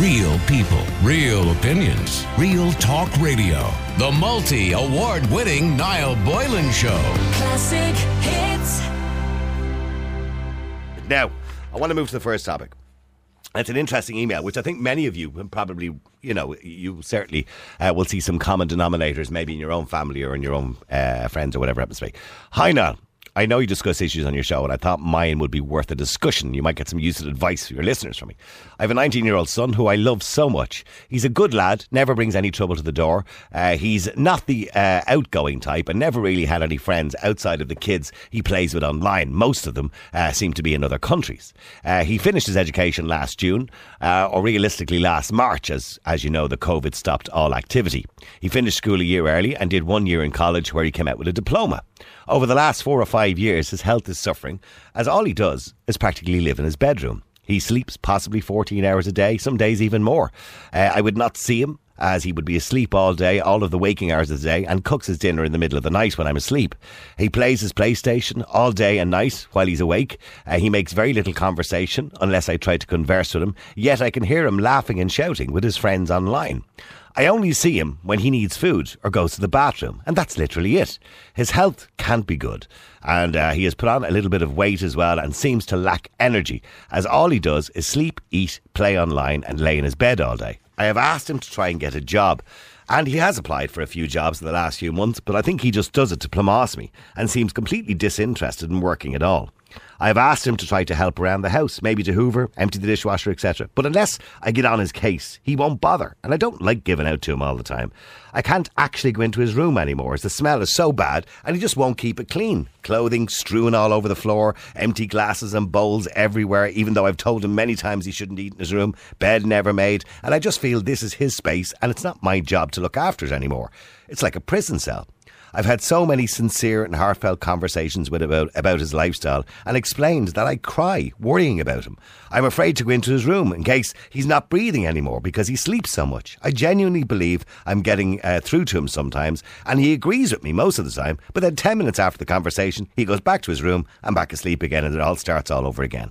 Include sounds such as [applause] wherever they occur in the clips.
Real people, real opinions, real talk radio. The multi award winning Niall Boylan Show. Classic hits. Now, I want to move to the first topic. It's an interesting email, which I think many of you will probably, you know, you certainly uh, will see some common denominators, maybe in your own family or in your own uh, friends or whatever it happens to be. Hi, Niall. I know you discuss issues on your show, and I thought mine would be worth a discussion. You might get some useful advice for your listeners from me. I have a 19 year old son who I love so much. He's a good lad, never brings any trouble to the door. Uh, he's not the uh, outgoing type and never really had any friends outside of the kids he plays with online. Most of them uh, seem to be in other countries. Uh, he finished his education last June, uh, or realistically last March, as, as you know, the COVID stopped all activity. He finished school a year early and did one year in college where he came out with a diploma. Over the last four or five years, his health is suffering, as all he does is practically live in his bedroom. He sleeps possibly 14 hours a day, some days even more. Uh, I would not see him as he would be asleep all day, all of the waking hours of the day, and cooks his dinner in the middle of the night when I'm asleep. He plays his PlayStation all day and night while he's awake. Uh, he makes very little conversation unless I try to converse with him, yet I can hear him laughing and shouting with his friends online. I only see him when he needs food or goes to the bathroom, and that's literally it. His health can't be good, and uh, he has put on a little bit of weight as well and seems to lack energy, as all he does is sleep, eat, play online, and lay in his bed all day. I have asked him to try and get a job. And he has applied for a few jobs in the last few months, but I think he just does it to plumose me and seems completely disinterested in working at all. I have asked him to try to help around the house, maybe to hoover, empty the dishwasher, etc. But unless I get on his case, he won't bother, and I don't like giving out to him all the time. I can't actually go into his room anymore as the smell is so bad and he just won't keep it clean. Clothing strewn all over the floor, empty glasses and bowls everywhere, even though I've told him many times he shouldn't eat in his room, bed never made, and I just feel this is his space and it's not my job to look after it anymore. It's like a prison cell. I've had so many sincere and heartfelt conversations with about about his lifestyle and explained that I cry worrying about him. I'm afraid to go into his room in case he's not breathing anymore because he sleeps so much. I genuinely believe I'm getting uh, through to him sometimes, and he agrees with me most of the time. But then ten minutes after the conversation, he goes back to his room and back asleep again, and it all starts all over again.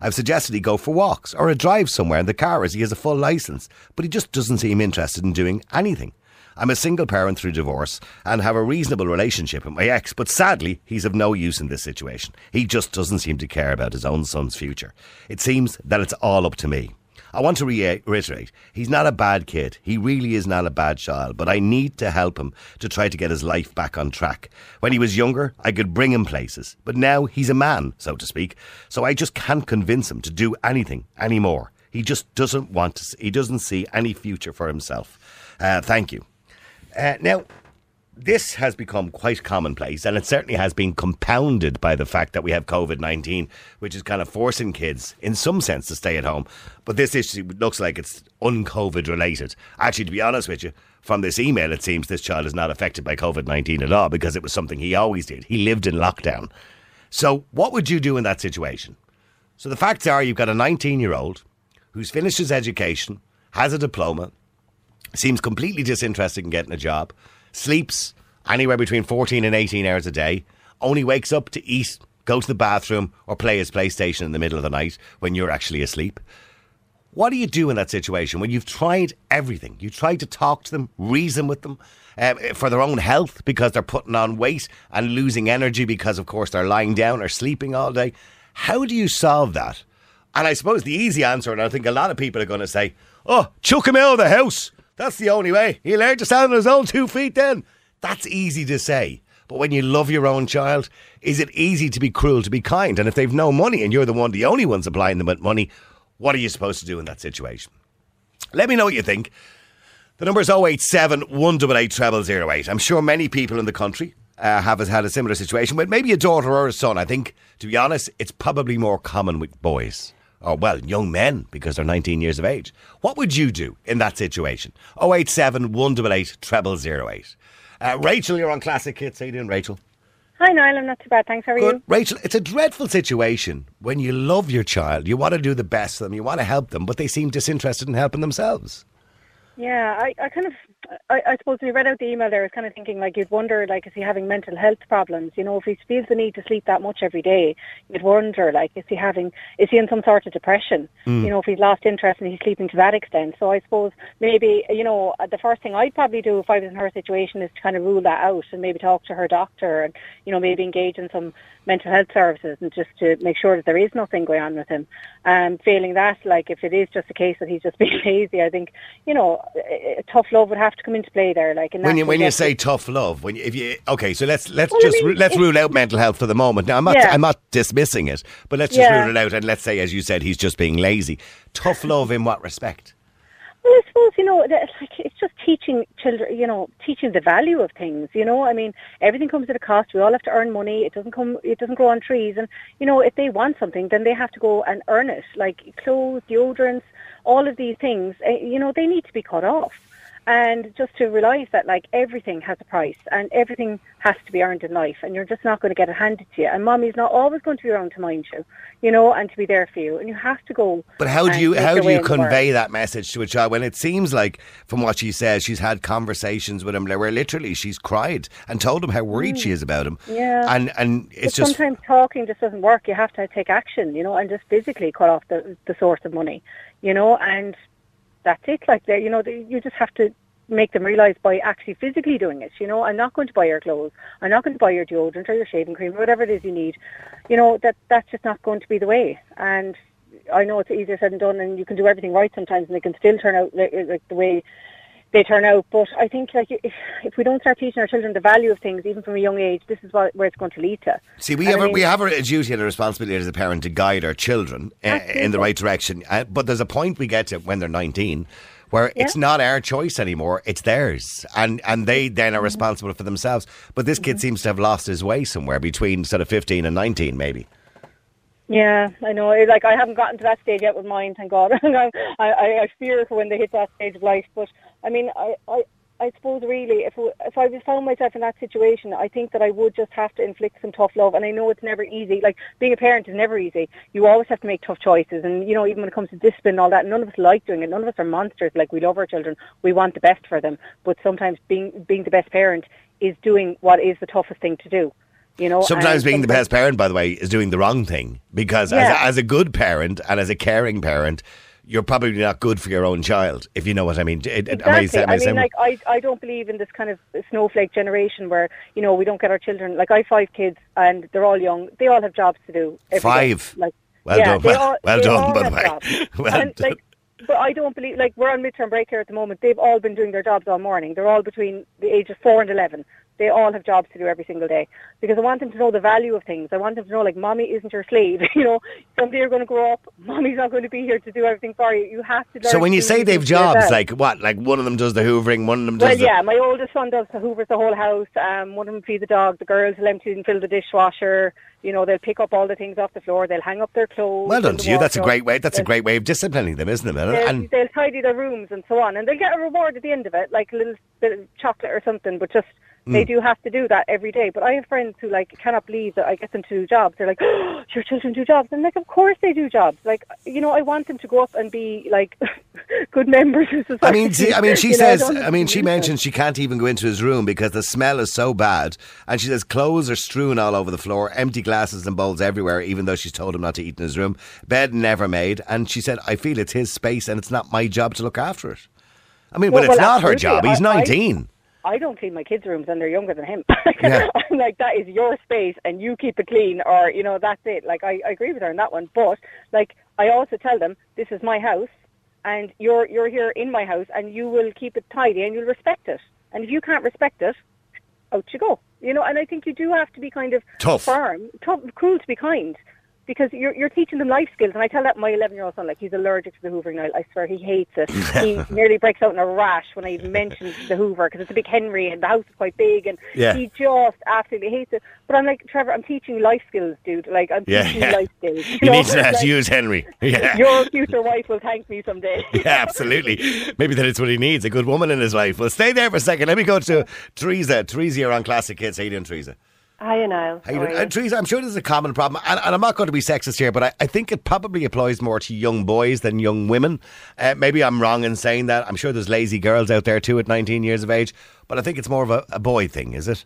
I've suggested he go for walks or a drive somewhere in the car as he has a full license, but he just doesn't seem interested in doing anything. I'm a single parent through divorce and have a reasonable relationship with my ex, but sadly, he's of no use in this situation. He just doesn't seem to care about his own son's future. It seems that it's all up to me. I want to reiterate, he's not a bad kid. He really is not a bad child, but I need to help him to try to get his life back on track. When he was younger, I could bring him places, but now he's a man, so to speak, so I just can't convince him to do anything anymore. He just doesn't want to, he doesn't see any future for himself. Uh, thank you. Uh, now, this has become quite commonplace, and it certainly has been compounded by the fact that we have COVID 19, which is kind of forcing kids, in some sense, to stay at home. But this issue looks like it's un COVID related. Actually, to be honest with you, from this email, it seems this child is not affected by COVID 19 at all because it was something he always did. He lived in lockdown. So, what would you do in that situation? So, the facts are you've got a 19 year old who's finished his education, has a diploma, seems completely disinterested in getting a job, sleeps anywhere between 14 and 18 hours a day, only wakes up to eat, go to the bathroom, or play his PlayStation in the middle of the night when you're actually asleep. What do you do in that situation when you've tried everything? You tried to talk to them, reason with them um, for their own health because they're putting on weight and losing energy because, of course, they're lying down or sleeping all day. How do you solve that? And I suppose the easy answer, and I think a lot of people are going to say, oh, chuck him out of the house. That's the only way. He learned to stand on his own two feet then. That's easy to say. But when you love your own child, is it easy to be cruel, to be kind? And if they've no money and you're the one, the only one supplying them with money, what are you supposed to do in that situation? Let me know what you think. The number is 087 188 0008. I'm sure many people in the country uh, have had a similar situation with maybe a daughter or a son. I think, to be honest, it's probably more common with boys or well, young men because they're 19 years of age. What would you do in that situation? 087 188 0008. Uh, Rachel, you're on Classic Hits. How you doing, Rachel? Hi, Niall. I'm not too bad. Thanks. How are Good. you? Rachel, it's a dreadful situation when you love your child, you want to do the best for them, you want to help them, but they seem disinterested in helping themselves. Yeah, I, I kind of I, I suppose when you read out the email there, I was kind of thinking like you'd wonder like is he having mental health problems? You know, if he feels the need to sleep that much every day, you'd wonder like is he having is he in some sort of depression? You know, if he's lost interest and he's sleeping to that extent. So I suppose maybe you know the first thing I'd probably do if I was in her situation is to kind of rule that out and maybe talk to her doctor and you know maybe engage in some mental health services and just to make sure that there is nothing going on with him. Um, failing that, like if it is just a case that he's just [laughs] being lazy, I think you know tough love would have to come into play there. Like in When you when you say tough love, when you, if you okay, so let's let's Well, I just mean, let's rule out mental health for the moment. Now I'm not Yeah. I'm not dismissing it, but let's just Yeah. rule it out and let's say, as you said, he's just being lazy. Tough [laughs] love in what respect? Well, I suppose you know, like it's just teaching children, you know, teaching the value of things. You know, I mean, everything comes at a cost. We all have to earn money. It doesn't come, it doesn't grow on trees. And you know, if they want something, then they have to go and earn it. Like clothes, deodorants, all of these things. eh, You know, they need to be cut off. And just to realise that, like everything has a price, and everything has to be earned in life, and you're just not going to get it handed to you. And mommy's not always going to be around to mind you, you know, and to be there for you. And you have to go. But how do you how do you in the world. convey that message to a child when it seems like, from what she says, she's had conversations with him where literally she's cried and told him how worried she is about him. Mm. Yeah. and and But it's just sometimes talking just doesn't work. You have to take action, you know, and just physically cut off the the source of money, you know, and that's it. Like there, you know, the- you just have to make them realise by actually physically doing it. You know, I'm not going to buy your clothes. I'm not going to buy your deodorant or your shaving cream, or whatever it is you need. You know that that's just not going to be the way. And I know it's easier said than done, and you can do everything right sometimes, and they can still turn out like, like the way they turn out. But I think like if, if we don't start teaching our children the value of things, even from a young age, this is what, where it's going to lead to. See, we And have I a, we have a duty and a responsibility as a parent to guide our children uh, in the right direction. Uh, but there's a point we get to when they're 19 where it's not our choice anymore; it's theirs, and and they then are Mm-hmm. responsible for themselves. But this kid seems to have lost his way somewhere between sort of 15 and 19, maybe. Yeah, I know. It- Like I haven't gotten to that stage yet with mine, thank God. [laughs] I, I, I fear for when they hit that stage of life. But I mean, I, I, I suppose really, if if I was found myself in that situation, I think that I would just have to inflict some tough love. And I know it's never easy. Like being a parent is never easy. You always have to make tough choices. And you know, even when it comes to discipline and all that, none of us like doing it. None of us are monsters. Like we love our children, we want the best for them. But sometimes being being the best parent is doing what is the toughest thing to do. You know, Sometimes being the best parent, by the way, is doing the wrong thing because as, Yeah. a, as a good parent and as a caring parent, you're probably not good for your own child, if you know what I mean. It- am I Exactly. sa- am I, saying- mean, like I, I don't believe in this kind of snowflake generation where you know we don't get our children. Like I have five kids and they're all young. They all have jobs to do. day. Five? Like Well yeah, done. Well- all- well done, by the way. [laughs] Well and, done. like, but I don't believe like we're on midterm break here at the moment. They've all been doing their jobs all morning. They're all between the age of four and eleven. They all have jobs to do every single day because I want them to know the value of things. I want them to know like mommy isn't your slave. [laughs] you know, someday you're going to grow up. Mommy's not going to be here to do everything for you. You have to. So when you say they've jobs, like what? Like one of them does the hoovering, one of them does Well, the... yeah, my oldest son does the hoovers the whole house. Um, one of them feeds the dog. The girls will empty and fill the dishwasher. You know, they'll pick up all the things off the floor. They'll hang up their clothes. Well done to you. That's a great way. That's a great way of disciplining them, isn't it? And, They'll, and they'll tidy their rooms and so on, and they'll get a reward at the end of it, like a little bit of chocolate or something. But just. They mm. do have to do that every day. But I have friends who like cannot believe that I get them to do jobs. They're like, oh, [gasps] "Your children do jobs," and I'm like, "Of course they do jobs." Like, you know, I want them to go up and be like [laughs] good members of society. I mean, see, I mean, she [laughs] You says. don't I mean, she mentions she can't even go into his room because the smell is so bad, and she says clothes are strewn all over the floor, empty glasses and bowls everywhere. Even though she's told him not to eat in his room, bed never made, and she said, "I feel it's his space, and it's not my job to look after it." I mean, Well, well, it's well, not her job. He's I- I- nineteen. I don't clean my kids' rooms and they're younger than him. [laughs] Yeah. I'm like, that is your space and you keep it clean or, you know, that's it. Like, I, I agree with her on that one. But, like, I also tell them, this is my house and you're, you're here in my house and you will keep it tidy and you'll respect it. And if you can't respect it, out you go. You know, and I think you do have to be kind of Tough. firm, tough, cool to be kind. Because you're you're teaching them life skills, and I tell that my 11 year old son, like he's allergic to the hoovering now. I swear he hates it. [laughs] he nearly breaks out in a rash when I even mention the Hoover because it's a big Henry and the house is quite big, and Yeah. he just absolutely hates it. But I'm like Trevor, I'm teaching you life skills, dude. Like I'm Yeah, teaching yeah. you life skills. You [laughs] know? need to Like, to use Henry. Yeah. [laughs] Your future wife will thank me someday. Yeah, absolutely. Maybe that is what he needs, a good woman in his life. Well, stay there for a second. Let me go to Teresa. Teresa, you're on Classic Kids. How you doing, Teresa? Hi, Niall. How you How doing? are Uh, Teresa, I'm sure this is a common problem, and, and I'm not going to be sexist here, but I, I think it probably applies more to young boys than young women. Uh, maybe I'm wrong in saying that. I'm sure there's lazy girls out there too at 19 years of age, but I think it's more of a, a boy thing, is it?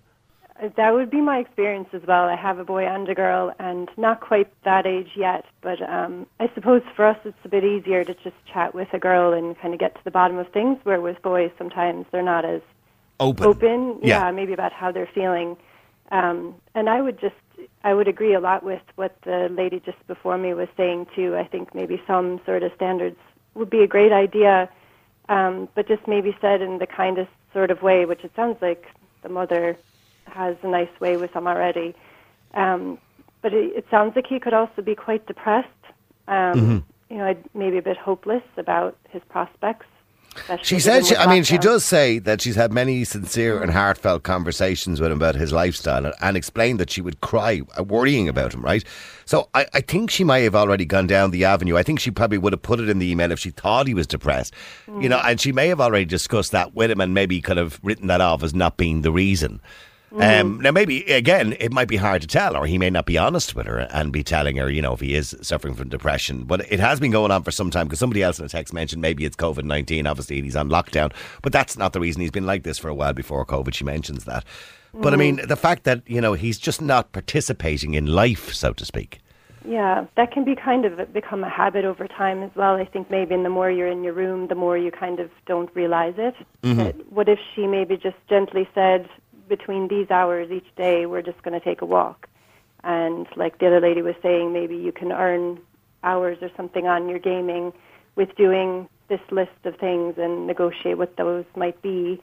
Uh, That would be my experience as well. I have a boy and a girl, and not quite that age yet. But um, I suppose for us, it's a bit easier to just chat with a girl and kind of get to the bottom of things. Where with boys, sometimes they're not as Open. open, Yeah. yeah, maybe about how they're feeling. Um, and I would just, I would agree a lot with what the lady just before me was saying too. I think maybe some sort of standards would be a great idea, um, but just maybe said in the kindest sort of way, which it sounds like the mother has a nice way with him already. Um, but it, it sounds like he could also be quite depressed. Um, You know, maybe a bit hopeless about his prospects. She said, she, I mean, she does say that she's had many sincere and heartfelt conversations with him about his lifestyle and, and explained that she would cry uh, worrying about him, right? So I, I think she may have already gone down the avenue. I think she probably would have put it in the email if she thought he was depressed, you know, and she may have already discussed that with him and maybe kind of written that off as not being the reason. Um, mm. now, maybe again, it might be hard to tell, or he may not be honest with her and be telling her, you know, if he is suffering from depression. But it has been going on for some time because somebody else in a text mentioned maybe it's COVID nineteen. Obviously, and he's on lockdown, but that's not the reason. He's been like this for a while before COVID. She mentions that, but I mm. mean, the fact that you know he's just not participating in life, so to speak. Yeah, that can be kind of become a habit over time as well. I think maybe in the more you're in your room, the more you kind of don't realize it. Mm-hmm. But what if she maybe just gently said, between these hours each day, we're just going to take a walk? And like the other lady was saying, maybe you can earn hours or something on your gaming with doing this list of things and negotiate what those might be.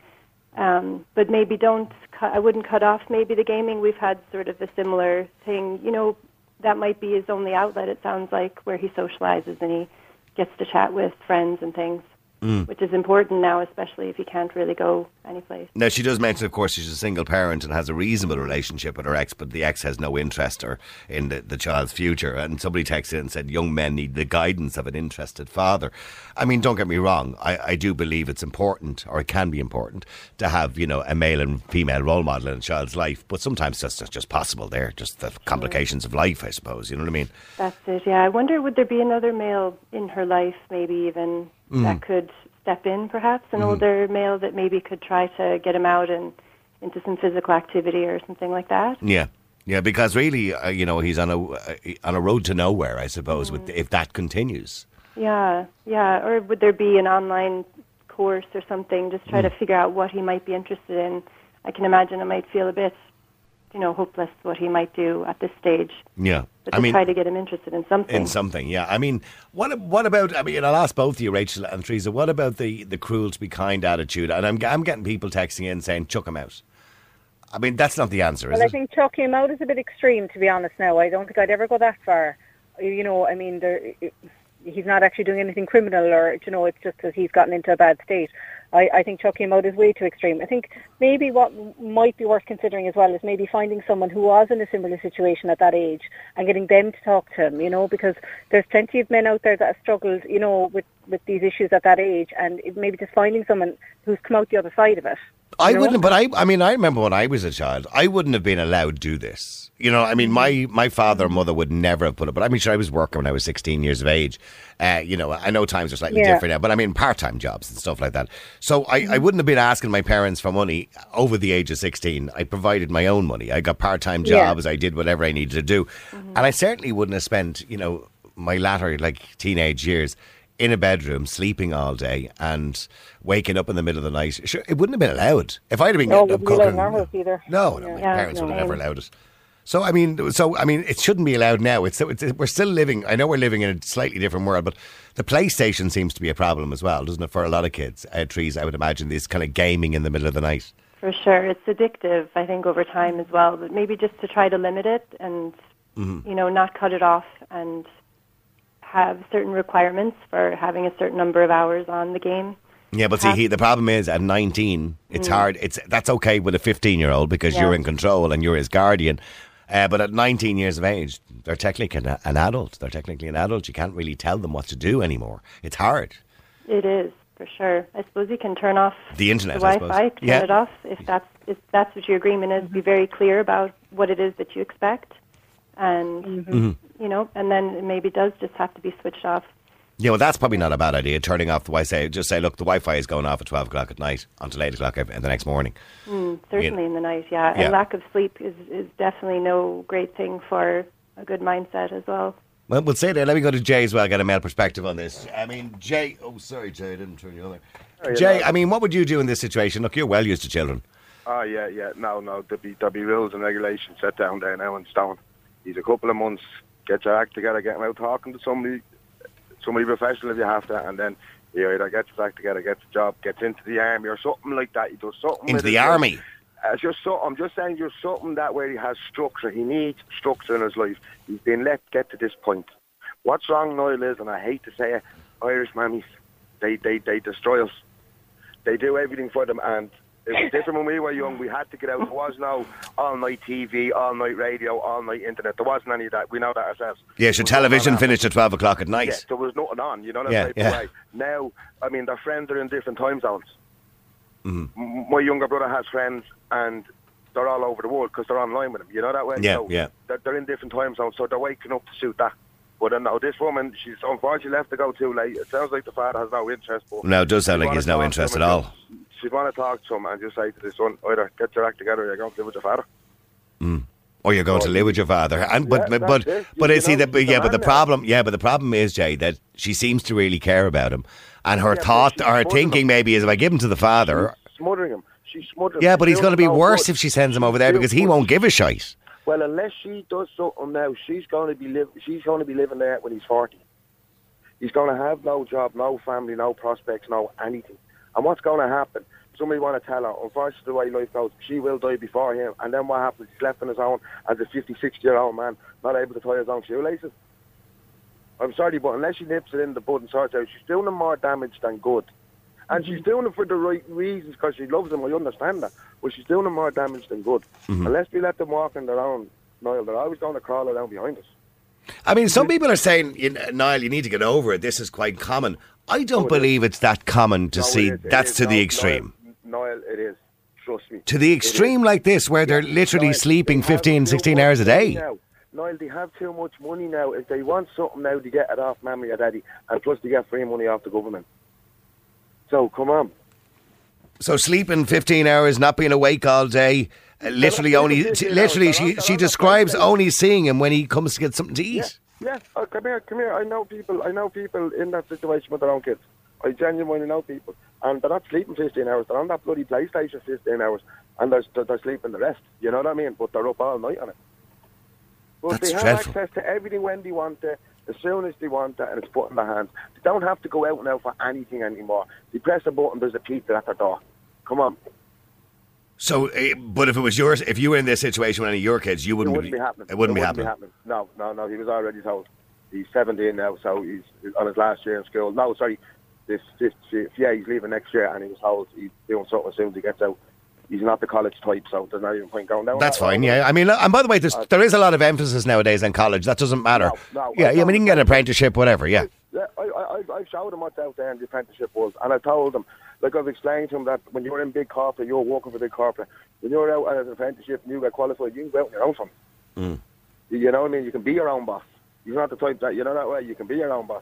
Um, but maybe don't. Cut, I wouldn't cut off maybe the gaming. We've had sort of a similar thing. You know, that might be his only outlet. It sounds like where he socializes and he gets to chat with friends and things, Mm. which is important now, especially if you can't really go anyplace. Now she does mention, of course, she's a single parent and has a reasonable relationship with her ex, but the ex has no interest or in the, the child's future. And somebody texted in and said, "Young men need the guidance of an interested father." I mean, don't get me wrong. I, I do believe it's important, or it can be important, to have you know a male and female role model in a child's life. But sometimes that's just, just possible. There, just the complications of life, I suppose. You know what I mean? That's it. Yeah, I wonder would there be another male in her life, maybe even that could step in, perhaps an older male that maybe could try to get him out and into some physical activity or something like that. Yeah. Yeah, because really, uh, you know, he's on a uh, on a road to nowhere, I suppose. With if that continues, Yeah, yeah. Or would there be an online course or something? Just try to Mm. figure out what he might be interested in. I can imagine it might feel a bit, you know, hopeless what he might do at this stage. yeah. But I to mean, try to get him interested in something. in something, yeah. I mean, what what about? I mean, I'll ask both of you, Rachel and Teresa. What about the the cruel to be kind attitude? And I'm I'm getting people texting in saying chuck him out. I mean, that's not the answer, is Well, I think chucking him out is a bit extreme, to be honest. Now, I don't think I'd ever go that far. You know, I mean, there, he's not actually doing anything criminal, or you know, it's just that he's gotten into a bad state. I, I think chucking him out is way too extreme. I think maybe what might be worth considering as well is maybe finding someone who was in a similar situation at that age and getting them to talk to him. You know, because there's plenty of men out there that have struggled, you know, with with these issues at that age, and maybe just finding someone who's come out the other side of it. I you know? wouldn't, but I, I mean, I remember when I was a child, I wouldn't have been allowed to do this. You know, I mean, my, my father and mother would never have put it, but I mean, sure, I was working when I was 16 years of age. Uh, you know, I know times are slightly Yeah. different now, but I mean, part time jobs and stuff like that. So I, I wouldn't have been asking my parents for money over the age of 16. I provided my own money. I got part time Yeah. jobs. I did whatever I needed to do. And I certainly wouldn't have spent, you know, my latter, like, teenage years in a bedroom, sleeping all day, and waking up in the middle of the night. Sure, it wouldn't have been allowed. If I'd have been No, getting up wouldn't be allowed cooking, in our house either. no, no, Yeah. my parents no. would have never allowed it. So I mean, so I mean, it shouldn't be allowed now. It's, it's we're still living. I know we're living in a slightly different world, but the PlayStation seems to be a problem as well, doesn't it? For a lot of kids, uh, Teresa. I would imagine this kind of gaming in the middle of the night. For sure. It's addictive, I think, over time as well. But maybe just to try to limit it and, Mm-hmm. you know, not cut it off and have certain requirements for having a certain number of hours on the game. Yeah, but see, he, the problem is at 19, it's hard. It's that's okay with a 15 year old because Mm. Yeah. you're in control and you're his guardian. Uh, but at 19 years of age, they're technically an, an adult. They're technically an adult. You can't really tell them what to do anymore. It's hard. It is, for sure. I suppose you can turn off The internet, the Wi-Fi, turn Yeah. it off. If that's, if that's what your agreement is, be very clear about what it is that you expect, and Mm-hmm. You know, and then it maybe does just have to be switched off. Yeah, well, that's probably not a bad idea. Turning off the Wi Fi. Just say, look, the Wi Fi is going off at 12 o'clock at night until 8 o'clock ev- the next morning. Mm, certainly in the night, yeah. Yeah. And lack of sleep is is definitely no great thing for a good mindset as well. Well, we'll say that. Let me go to Jay as well, get a male perspective on this. I mean, Jay. Oh, sorry, Jay, I didn't turn you on there. Oh, Jay, I mean, what would you do in this situation? Look, you're well used to children. Oh yeah, yeah. No, no. There'll be there'll be rules and regulations set down there now in stone. He's a couple of months. Get your act together. Get him out talking to somebody, somebody professional if you have to, and then he either gets his act together, gets a job, gets into the army or something like that. He does something Into the army. Uh, just so, I'm just saying, just something that where he has structure. He needs structure in his life. He's been let get to this point. What's wrong, Niall, is, and I hate to say it, Irish mammies, they, they, they destroy us. They do everything for them, and it was different when we were young. We had to get out. There was no all-night TV, all-night radio, all-night internet. There wasn't any of that. We know that ourselves. Yes, your There was nothing television finished at 12 o'clock at night. Yeah, there was nothing on, you know Yeah, type yeah. way. Now, I mean, their friends are in different time zones. Mm-hmm. My younger brother has friends, and they're all over the world because they're online with them, You know that way. Yeah, so yeah. They're, they're in different time zones, so they're waking up to suit that. But uh, no, this woman, she's unfortunately left to go too late. It sounds like the father has no interest. But No, it does sound like he has no interest at all. She'd want to talk to him and just say to the son, either get your act together or you're going to live with your father. Mm. Oh, or you're going to live with your father, and but Yeah, but but, that's it. but You is he know, the yeah? But the now. problem, yeah, but the problem is Jay that she seems to really care about him, and her but thought, or her thinking him. maybe is if I give him to the father, Smothering him. She's smothering yeah, but he's going to be worse good. if she sends him over there because he won't give a shite. Well, unless she does something now, she's going to be live. She's going to be living there when he's forty. He's going to have no job, no family, no prospects, no anything. And what's going to happen? Somebody want to tell her, unfortunately, the way life goes, she will die before him. And then what happens? He's left on his own as a 56 year old man, not able to tie his own shoelaces. I'm sorry, but unless she nips it in the bud and sorts out, she's doing him more damage than good. And she's mm-hmm. doing it for the right reasons because she loves him. I understand that. But she's doing him more damage than good. Mm-hmm. Unless we let them walk on their own, Niall, they're always going to crawl around behind us. I mean, some people are saying, Niall, you need to get over it. This is quite common. I don't Oh, it believe it's that common to No, see. is, That's is. to the extreme. Niall, Niall, it is. Trust me. To the extreme like this, where they're literally Niall, sleeping they 15, 16 hours a day. Now. Niall, they have too much money now. If they want something now, they get it off mammy or daddy, and plus they get free money off the government. So come on. So sleeping 15 hours, not being awake all day, uh, literally only, literally she, she they're on the describes only seeing him when he comes to get something to eat. yeah. Oh, come here, come here. I know people. I know people in that situation with their own kids. I genuinely know people, and they're not sleeping 15 hours. They're on that bloody PlayStation 15 hours, and they're, they're, they're sleeping the rest. You know what I mean? But they're up all night on it. But That's they have dreadful. access to everything when they want it, as soon as they want it, and it's put in their hands. They don't have to go out now for anything anymore. They press a button, there's a pizza at their door. Come on. So, uh, but if it was yours, if you were in this situation with any of your kids, you wouldn't, wouldn't be happening. It wouldn't be happening. No, no, no. He was already told. He's 17 now, so he's on his last year in school. No, sorry, this, this, yeah, he's leaving next year, and he was told he's doing something as soon as he gets out. He's not the college type, so there's not even point going down. That's that fine, yeah. I mean, and by the way, there's, there is a lot of emphasis nowadays on college. That doesn't matter. No, no, yeah, I I mean, you can get an apprenticeship, whatever, yeah. Yeah, I, I, I- showed him what's out there in the apprenticeship world, and I told him, like I've explained to him that when you're in big corporate, you're working for big corporate. When you're out as an apprenticeship and you get qualified, you can go out on your own son. Mm. You, know what I mean? You can be your own boss. You're not the type that you know that way. You can be your own boss.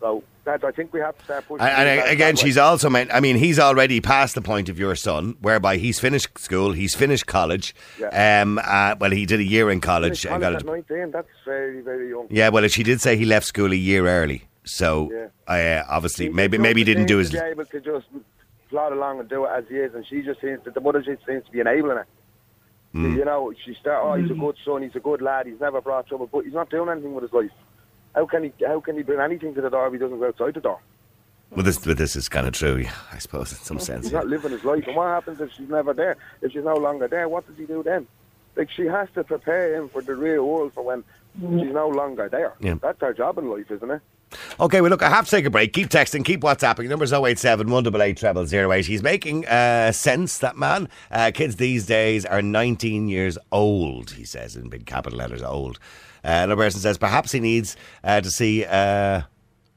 So that I think we have to start pushing. And, again, that way. she's also meant. I mean, he's already past the point of your son, whereby he's finished school, he's finished college. Yeah. Um, uh, well, he did a year in college. College and got a- 19, that's very, very young. yeah, well, she did say he left school a year early. So, uh, obviously, He maybe maybe he didn't do his. seems to able to just plod along and do it as he is, and she just seems that the mother just seems to be enabling it. Hmm. You know, she start. Oh, he's a good son. He's a good lad. He's never brought trouble, but he's not doing anything with his life. How can he? How can he bring anything to the door if he doesn't go outside the door? Well, this, but this is kind of true, I suppose, in some sense. He's yeah. not living his life. And what happens if she's never there? If she's no longer there, what does he do then? Like she has to prepare him for the real world for when she's no longer there. Yeah. That's her job in life, isn't it? Okay, well, look, I have to take a break. Keep texting, keep WhatsApping. Number's 087 188 0008. He's making uh, sense, that man. Uh, kids these days are 19 years old, he says, in big capital letters, old. Uh, another person says perhaps he needs uh, to see. Uh,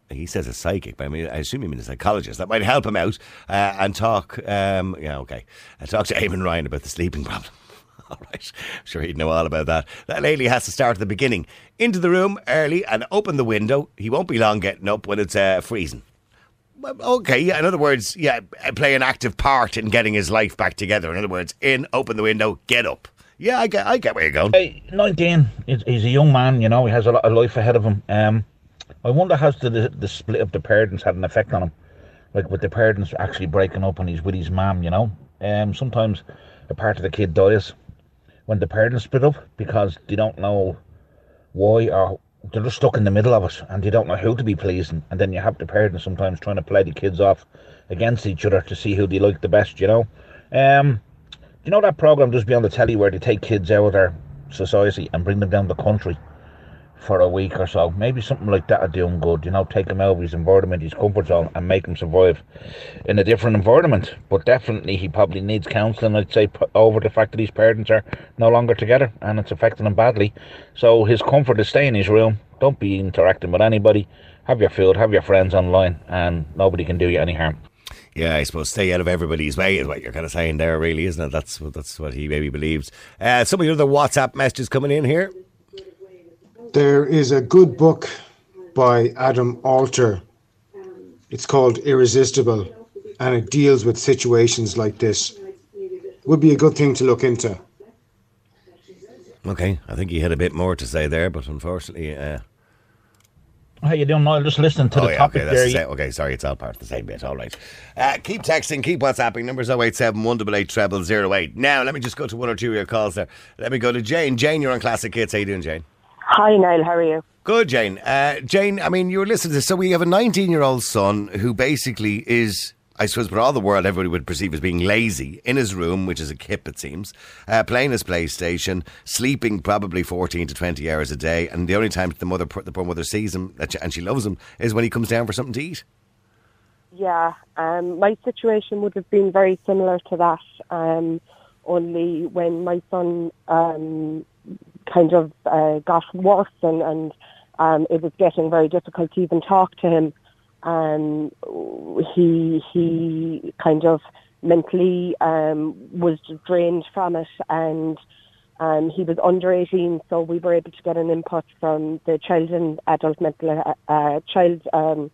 he says a psychic, but I mean, I assume he means a psychologist. That might help him out uh, and talk. Um, yeah, okay. Uh, talk to Eamon Ryan about the sleeping problem. [laughs] All right. Sure, he'd know all about that. That lady has to start at the beginning. Into the room early and open the window. He won't be long getting up when it's uh, freezing. Okay, yeah, in other words, yeah, play an active part in getting his life back together. In other words, in, open the window, get up. Yeah, I get, I get where you're going. Hey, 19, he's, a young man, you know, he has a lot of life ahead of him. Um, I wonder how the, the, the split of the parents had an effect on him. Like with the parents actually breaking up and he's with his mum, you know. Um, sometimes a part of the kid dies when the parents split up because they don't know why or they're just stuck in the middle of it and they don't know who to be pleasing. And then you have the parents sometimes trying to play the kids off against each other to see who they like the best, you know. Um, you know that program just be on the telly where they take kids out of their society and bring them down the country for a week or so? Maybe something like that would do him good. You know, take him out of his environment, his comfort zone, and make him survive in a different environment. But definitely, he probably needs counselling. I'd say over the fact that his parents are no longer together and it's affecting him badly. So his comfort is stay in his room. Don't be interacting with anybody. Have your food, have your friends online, and nobody can do you any harm. Yeah, I suppose stay out of everybody's way is what you're kind of saying there, really, isn't it? That's what that's what he maybe believes. Uh, some of your other WhatsApp messages coming in here. There is a good book by Adam Alter. It's called Irresistible, and it deals with situations like this. Would be a good thing to look into. Okay, I think he had a bit more to say there, but unfortunately, uh, How you doing, Niall? Just listening to oh the yeah, topic okay, that's there. the same. okay. Sorry, it's all part of the same bit. All right. Uh, keep texting, keep WhatsApping. Numbers 087 188 treble 08. Now, let me just go to one or two of your calls there. Let me go to Jane. Jane, you're on Classic Hits. How you doing, Jane? Hi, Niall. How are you? Good, Jane. Uh, Jane, I mean, you were listening to this. So we have a 19 year old son who basically is, I suppose, for all the world, everybody would perceive as being lazy in his room, which is a kip, it seems, uh, playing his PlayStation, sleeping probably 14 to 20 hours a day. And the only time the mother, the poor mother sees him and she loves him is when he comes down for something to eat. Yeah, um, my situation would have been very similar to that. Um, only when my son um, kind of uh, got worse and, and um, it was getting very difficult to even talk to him. Um, he he kind of mentally um, was drained from it, and um, he was under 18, so we were able to get an input from the child and adult mental uh, uh, child um,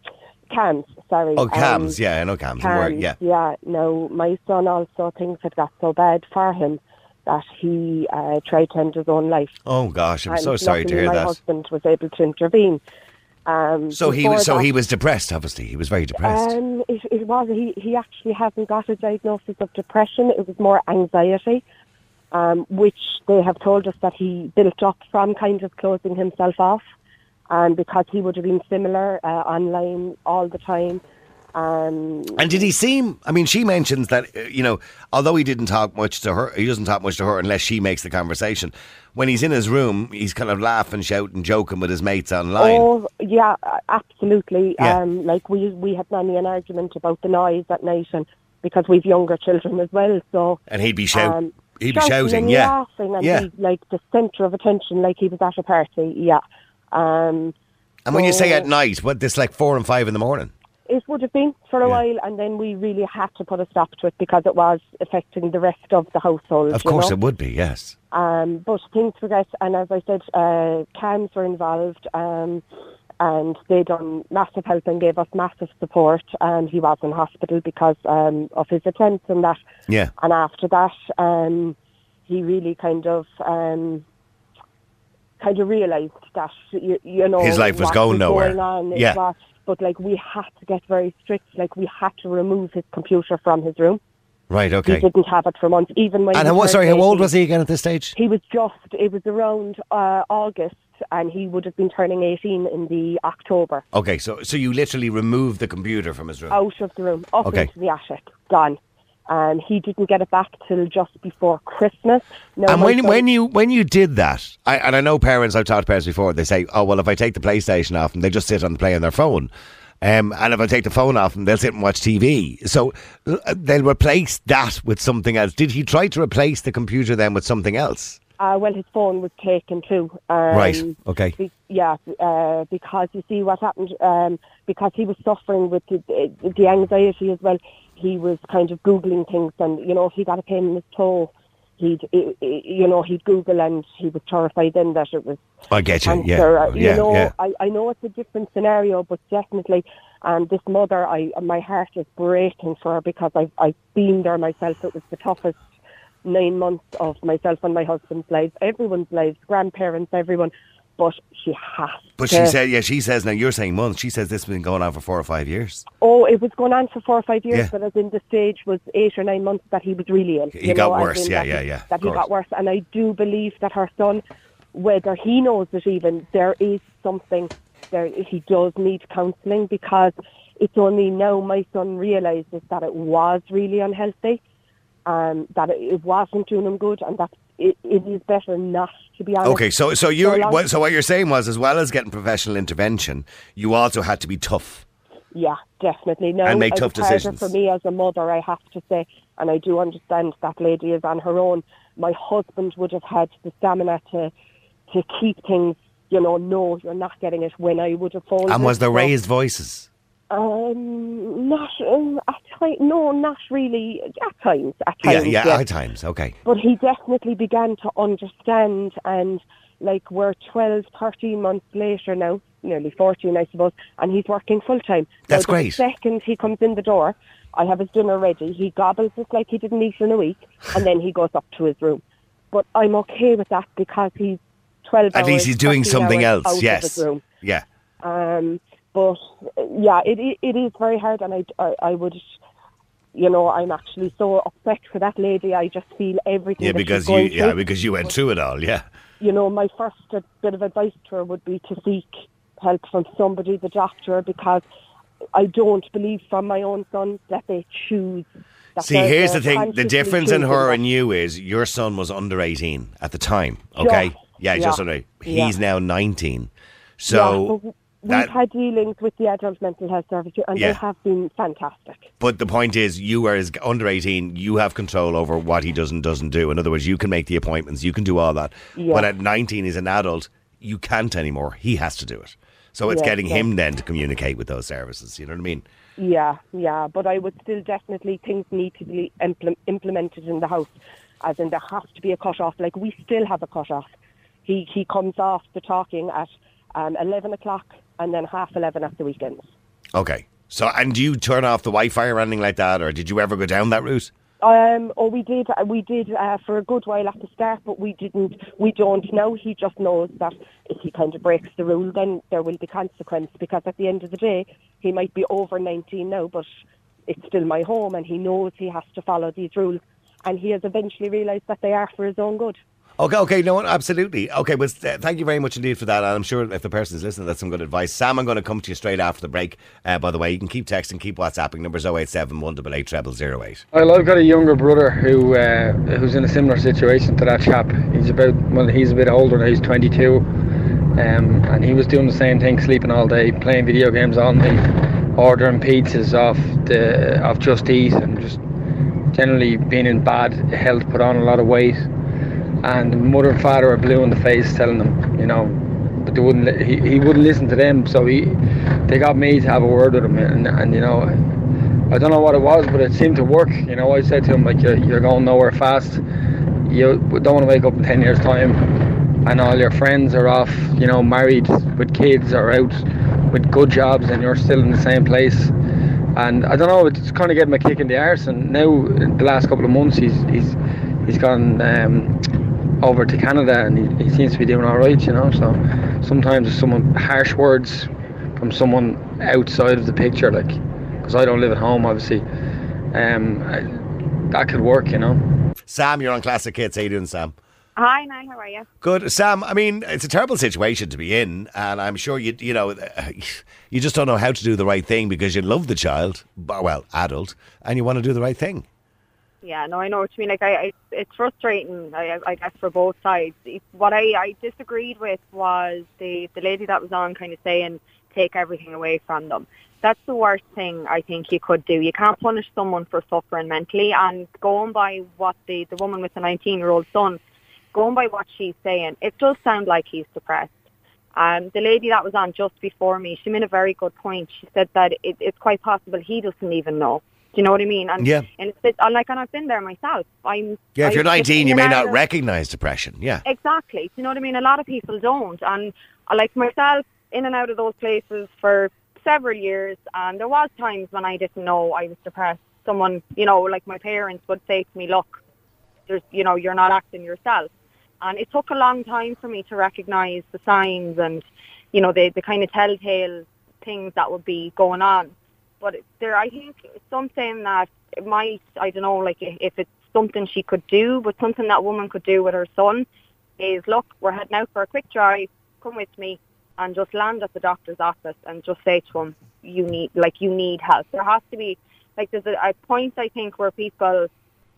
CAMHS. Sorry, Oh, um, CAMHS. yeah, I know CAMHS. CAMHS, yeah. yeah. No, my son also things had got so bad for him that he uh, tried to end his own life. Oh, gosh. I'm and so sorry to hear my that. husband was able to intervene. Um, So he was, so that- he was depressed, obviously. He was very depressed. um, it, it was. He, he actually hasn't got a diagnosis of depression. It was more anxiety, um, which they have told us that he built up from kind of closing himself off, and because he would have been similar uh, online all the time. Um, And did he seem? I mean, she mentions that uh, you know, although he didn't talk much to her, he doesn't talk much to her unless she makes the conversation. When he's in his room, he's kind of laughing, shouting, joking with his mates online. Oh yeah, absolutely. Yeah. Um, like we we had many an argument about the noise at night, and because we've younger children as well, so And he'd be shouting. um, he'd be shouting, yeah, laughing, and yeah. be like the centre of attention, like he was at a party. Yeah. Um, And when you say at night, what this like four and five in the morning? It would have been for a Yeah. while, and then we really had to put a stop to it because it was affecting the rest of the household. Of course, know? it would be. Yes. Um, but things progressed, and as I said, uh, CAMHS were involved, um, and they done massive help and gave us massive support. And he was in hospital because um, of his attempts and that. Yeah. And after that, um, he really kind of um, kind of realised that you, you know His life was going nowhere. Going on, Yeah. But like we had to get very strict. Like we had to remove his computer from his room. Right. Okay. He didn't have it for months, even when. And how, sorry, how old was he again at this stage? He was just, it was around uh, August, and he would have been turning 18 in the October. Okay, so so you literally removed the computer from his room. Out of the room, up Okay. into the attic, gone. And he didn't get it back till just before Christmas. Now, And when son- when you when you did that, I, and I know parents, I've talked to parents before. They say, "Oh well, if I take the PlayStation off them, they just sit and play on their phone." Um, and if I take the phone off them, they'll sit and watch TV. So uh, they'll replace that with something else. Did he try to replace the computer then with something else? Uh, well, his phone was taken too. Um, Right, okay. be- yeah, uh, because you see what happened. Um, because he was suffering with the, the, anxiety as well. He was kind of googling things, and you know, if he got a pain in his toe, he'd, i- i- you know, he'd Google and he was terrified then that it was I get you. cancer. Yeah, uh, You yeah, know, yeah. I, I know it's a different scenario, but definitely, um, this mother, I my heart is breaking for her because I've I've been there myself. It was the toughest nine months of myself and my husband's lives, everyone's lives, grandparents, everyone. But she has. But to, she said, yeah, she says now you're saying months. She says this has been going on for four or five years. Oh, it was going on for four or five years, Yeah. but as in the stage was eight or nine months that he was really ill. He got know, worse, yeah, yeah, he- yeah, That he got worse, and I do believe that her son, whether he knows it even, there is something there. He does need counselling because it's only now my son realises that it was really unhealthy, um, that it, it wasn't doing them good, and that it, it is better not to be honest. Okay, so so you So what, so what you're saying was, as well as getting professional intervention, you also had to be tough. Yeah, definitely. No, And make tough decisions. for me as a mother, I have to say, and I do understand that lady is on her own. My husband would have had the stamina to to keep things, you know, no, you're not getting it when I would have fallen. And was there so- raised voices? Um, not um, at times. No, not really. At times, at Yeah, times. yeah, yes. at times. Okay. But he definitely began to understand, and like we're 12, 13 months later now, nearly 14, I suppose, and he's working full time. That's the great. second he comes in the door, I have his dinner ready. He gobbles it like he didn't eat in a week, and then he goes up to his room. But I'm okay with that because he's 12 At hours, least he's doing something else. Yes. Yeah. Um, but yeah, it, it is very hard, and I, I I would, you know, I'm actually so upset for that lady. I just feel everything. Yeah, because you yeah through. because you went through it all. Yeah. You know, my first bit of advice to her would be to seek help from somebody, the doctor, because I don't believe from my own son that they choose. That See, here's the thing: the difference in her and you is your son was under 18 at the time. Okay. Just- Yeah, just yeah, under. yeah. He's now 19. Yeah, We've had dealings with the adult mental health service, and Yeah. they have been fantastic. But the point is, you are as under 18, you have control over what he does and doesn't do. In other words, you can make the appointments, you can do all that. Yeah. But at 19, he's an adult, you can't anymore. He has to do it. So it's Yeah, getting him then to communicate with those services. You know what I mean? Yeah, yeah, but I would still definitely things need to be impl- implemented in the house, as in there has to be a cut off. Like we still have a cut off. He he comes off the talking at um, eleven o'clock and then half eleven at the weekends. Okay. So, and do you turn off the Wi Fi or anything like that? Or did you ever go down that route? Um, or we did, uh, we did uh, for a good while at the start, but we didn't, we don't now. He just knows that if he kind of breaks the rule, then there will be consequence. Because at the end of the day, he might be over 19 now, but it's still my home, and he knows he has to follow these rules. And he has eventually realised that they are for his own good. Okay, okay, no, one absolutely. Okay, well, th- thank you very much indeed for that. And I'm sure if the person is listening, that's some good advice. Sam, I'm going to come to you straight after the break. Uh, by the way, you can keep texting, keep WhatsApping. Numbers 087 188 0008. Well, I've got a younger brother who uh, who's in a similar situation to that chap. He's about well, he's a bit older now. He's 22, um, and he was doing the same thing, sleeping all day, playing video games all night, ordering pizzas off the off Just Eat, and just generally being in bad health, put on a lot of weight. And mother and father are blue in the face, telling them, you know, but they wouldn't. He, he wouldn't listen to them, so he they got me to have a word with him, and, and you know. I don't know what it was, but it seemed to work. You know, I said to him like, "You're, you're going nowhere fast. You don't want to wake up in ten years' time, and all your friends are off. You know, married with kids or out with good jobs, and you're still in the same place." And I don't know, it's kind of getting a kick in the arse. And now, the last couple of months, he's he's he's gone um, over to Canada, and he, he seems to be doing all right. You know, so sometimes there's some harsh words from someone outside of the picture, like because I don't live at home, obviously. Um, I, that could work, you know. Sam, you're on Classic Hits. How you doing, Sam? Hi, Niall. How are you? Good, Sam. I mean, it's a terrible situation to be in, and I'm sure you, you know, you just don't know how to do the right thing because you love the child, well, adult, and you want to do the right thing. Yeah, no, I know what you mean. Like, I, I it's frustrating. I, I guess for both sides. What I, I disagreed with was the the lady that was on, kind of saying take everything away from them. That's the worst thing I think you could do. You can't punish someone for suffering mentally. And going by what the the woman with the 19 year old son, going by what she's saying, it does sound like he's depressed. Um, the lady that was on just before me, she made a very good point. She said that it, it's quite possible he doesn't even know. Do you know what I mean? And Yeah. and it's, and like and I've been there myself. I'm Yeah, if you're 19, you may not of- recognize depression. Yeah. Exactly. Do you know what I mean? A lot of people don't. And like myself, in and out of those places for several years. And there was times when I didn't know I was depressed. Someone, you know, like my parents would say to me, look, there's, you know, you're not acting yourself. And it took a long time for me to recognise the signs and, you know, the, the kind of telltale things that would be going on. But there, I think it's something that it might, I don't know, like if it's something she could do, but something that woman could do with her son is, look, we're heading out for a quick drive, come with me, and just land at the doctor's office and just say to him, you need, like, you need help. There has to be, like, there's a, a point, I think, where people,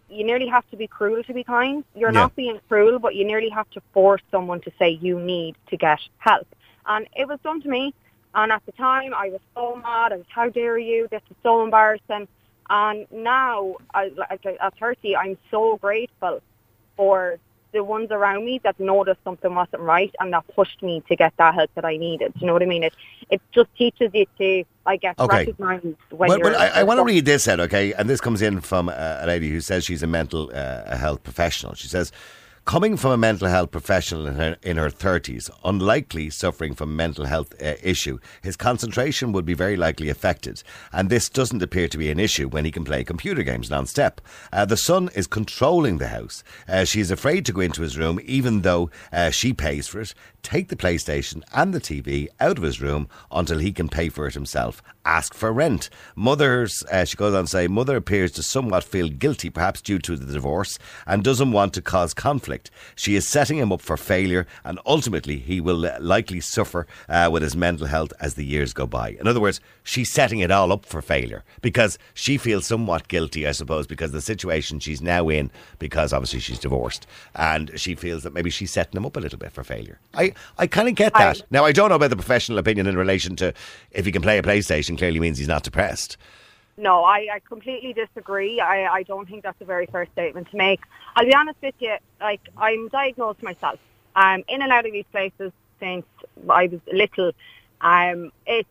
you nearly have to be cruel to be kind. You're Yeah. not being cruel, but you nearly have to force someone to say you need to get help. And it was done to me. And at the time, I was so mad. I was, how dare you? This is so embarrassing. And now, I, like, at 30, I'm so grateful for the ones around me that noticed something wasn't right and that pushed me to get that help that I needed. Do you know what I mean? It it just teaches you to, I guess, Okay. recognize when Well, you're. well, I, I want to read this out, okay? And this comes in from a lady who says she's a mental uh, health professional. She says, coming from a mental health professional in her, in her 30s, unlikely suffering from mental health uh, issue, his concentration would be very likely affected. And this doesn't appear to be an issue when he can play computer games non-stop. Uh, the son is controlling the house. Uh, she is afraid to go into his room, even though uh, she pays for it. Take the PlayStation and the TV out of his room until he can pay for it himself. Ask for rent. Mother's, uh, she goes on to say, mother appears to somewhat feel guilty, perhaps due to the divorce, and doesn't want to cause conflict. She is setting him up for failure, and ultimately he will likely suffer uh, with his mental health as the years go by. In other words, she's setting it all up for failure because she feels somewhat guilty, I suppose, because the situation she's now in, because obviously she's divorced, and she feels that maybe she's setting him up a little bit for failure. I, I kind of get that. now, I don't know about the professional opinion in relation to if he can play a PlayStation, clearly means he's not depressed. No, I, I completely disagree. I, I don't think that's a very fair statement to make. I'll be honest with you, like, I'm diagnosed myself. I'm in and out of these places since I was little. Um, it's,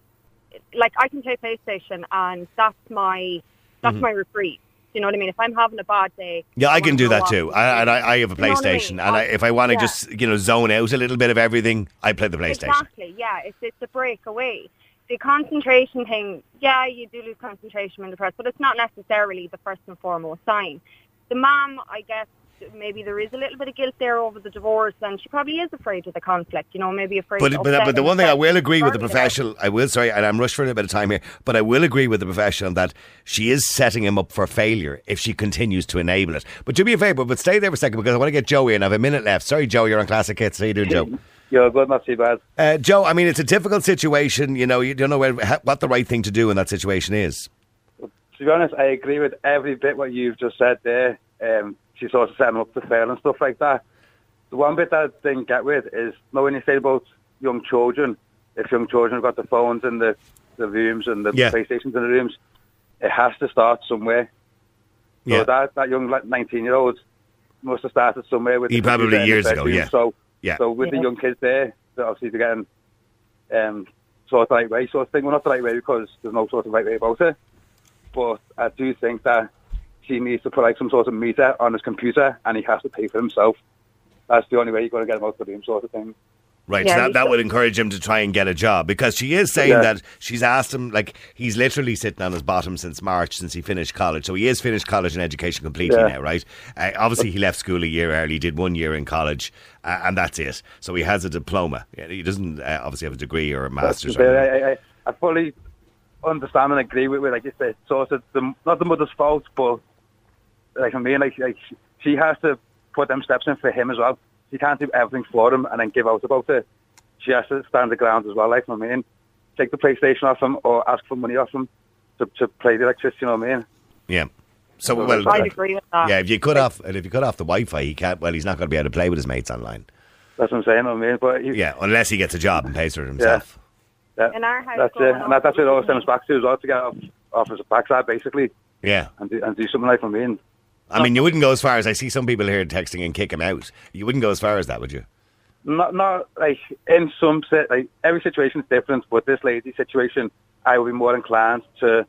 like, I can play PlayStation and that's my, that's Mhm. my reprieve. You know what I mean? If I'm having a bad day... Yeah, I can do that too. and I, and I, I have a Do you know I mean? PlayStation, and I, if I want to Yeah. just you know zone out a little bit of everything, I play the PlayStation. Exactly, yeah. It's it's a break away. The concentration thing, yeah, you do lose concentration when depressed, but it's not necessarily the first and foremost sign. The mom, I guess, maybe there is a little bit of guilt there over the divorce, and she probably is afraid of the conflict. You know, maybe afraid. But of but, but the one thing I will agree with the professional, I will sorry, and I'm rushed for a bit of time here, but I will agree with the professional that she is setting him up for failure if she continues to enable it. But do me a favour, but stay there for a second because I want to get Joey in. I have a minute left. Sorry, Joe, you're on Classic Hits. How you doing, Joe? [laughs] You're good, not too bad. Uh, Joe, I mean, it's a difficult situation. You know, you don't know where, what the right thing to do in that situation is. To be honest, I agree with every bit what you've just said there. Um, she's sort of setting him up to fail and stuff like that. The one bit that I didn't get with is, you know, when you say about young children, if young children have got the phones in the, the rooms and the Yeah. PlayStations in the rooms, it has to start somewhere. Yeah. So that, that young 19-year-old must have started somewhere with He the probably computer the years ago, bedroom. yeah. So, Yeah. so with Yeah. the young kids there, they're obviously they're getting um, sort of the right way sort of thing. Well, not the right way because there's no sort of right way about it. But I do think that he needs to put like some sort of meter on his computer and he has to pay for himself. That's the only way you're going to get him out of the room sort of thing. Right, Yeah, so that, that would encourage him to try and get a job because she is saying Yeah. that she's asked him, like, he's literally sitting on his bottom since March, since he finished college. So he is finished college and education completely Yeah. now, right? Uh, obviously, he left school a year early, did one year in college, uh, and that's it. So he has a diploma. Yeah, He doesn't uh, obviously have a degree or a master's. Or. I, I, I fully understand and agree with, with like you said, sort of the, not the mother's fault, but like I mean, like, like she has to put them steps in for him as well. She can't do everything for him and then give out about it. She has to stand the ground as well. Like I mean, take the PlayStation off him or ask for money off him to to play the electricity. You know what I mean? Yeah. So, So well, I'd agree with that. Yeah, if you cut off, and if you cut off the Wi-Fi, he can't. Well, he's not going to be able to play with his mates online. That's what I'm saying. You know I mean, but he, Yeah, unless he gets a job and pays for it himself. yeah, In our house that's it, and that, that's what it all stems back to as well to get off off his backside basically Yeah. and do, and do something like I mean. I mean, you wouldn't go as far as I see some people here texting and kick him out. You wouldn't go as far as that, would you? Not, not like in some sit like every situation is different, but this lady's situation, I would be more inclined to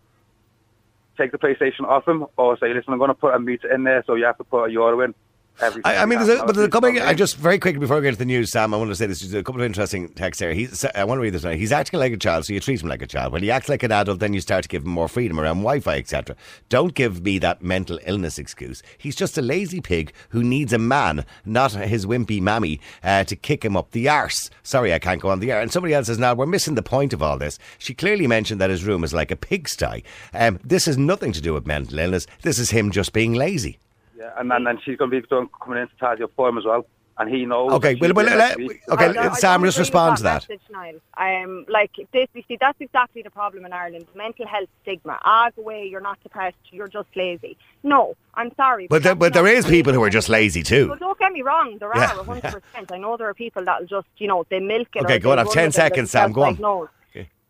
take the PlayStation off him or say, listen, I'm going to put a meter in there, so you have to put a euro in. I, I mean, there's a, but there's a couple. I just very quickly before we get to the news, Sam. I want to say this. There's a couple of interesting texts here. He's. I want to read this. Now. He's acting like a child, so you treat him like a child. When he acts like an adult, then you start to give him more freedom around Wi-Fi, etc. Don't give me that mental illness excuse. He's just a lazy pig who needs a man, not his wimpy mammy, uh, to kick him up the arse. Sorry, I can't go on the air. And somebody else says, "Now we're missing the point of all this." She clearly mentioned that his room is like a pigsty. Um, this has nothing to do with mental illness. This is him just being lazy. Yeah, and then, then she's going to be doing, coming in to tidy up for him as well. And he knows. Okay, well, well, let- okay, I I Sam, don't just respond to that. Message, Niall. Um, like this, you see, that's exactly the problem in Ireland. Mental health stigma. Ah, go away. You're not depressed. You're just lazy. No, I'm sorry. But there, but there is people who are just lazy too. Well, don't get me wrong. There Yeah, are 100. percent I know there are people that'll just, you know, they milk it. Okay, go on, I've 10 seconds, Sam, go on. no.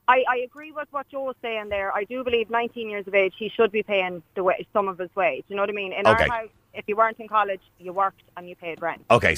I, I agree with what Joe was saying there. I do believe 19 years of age, he should be paying the way, some of his wage. You know what I mean? In Okay. our house, if you weren't in college, you worked and you paid rent. Okay.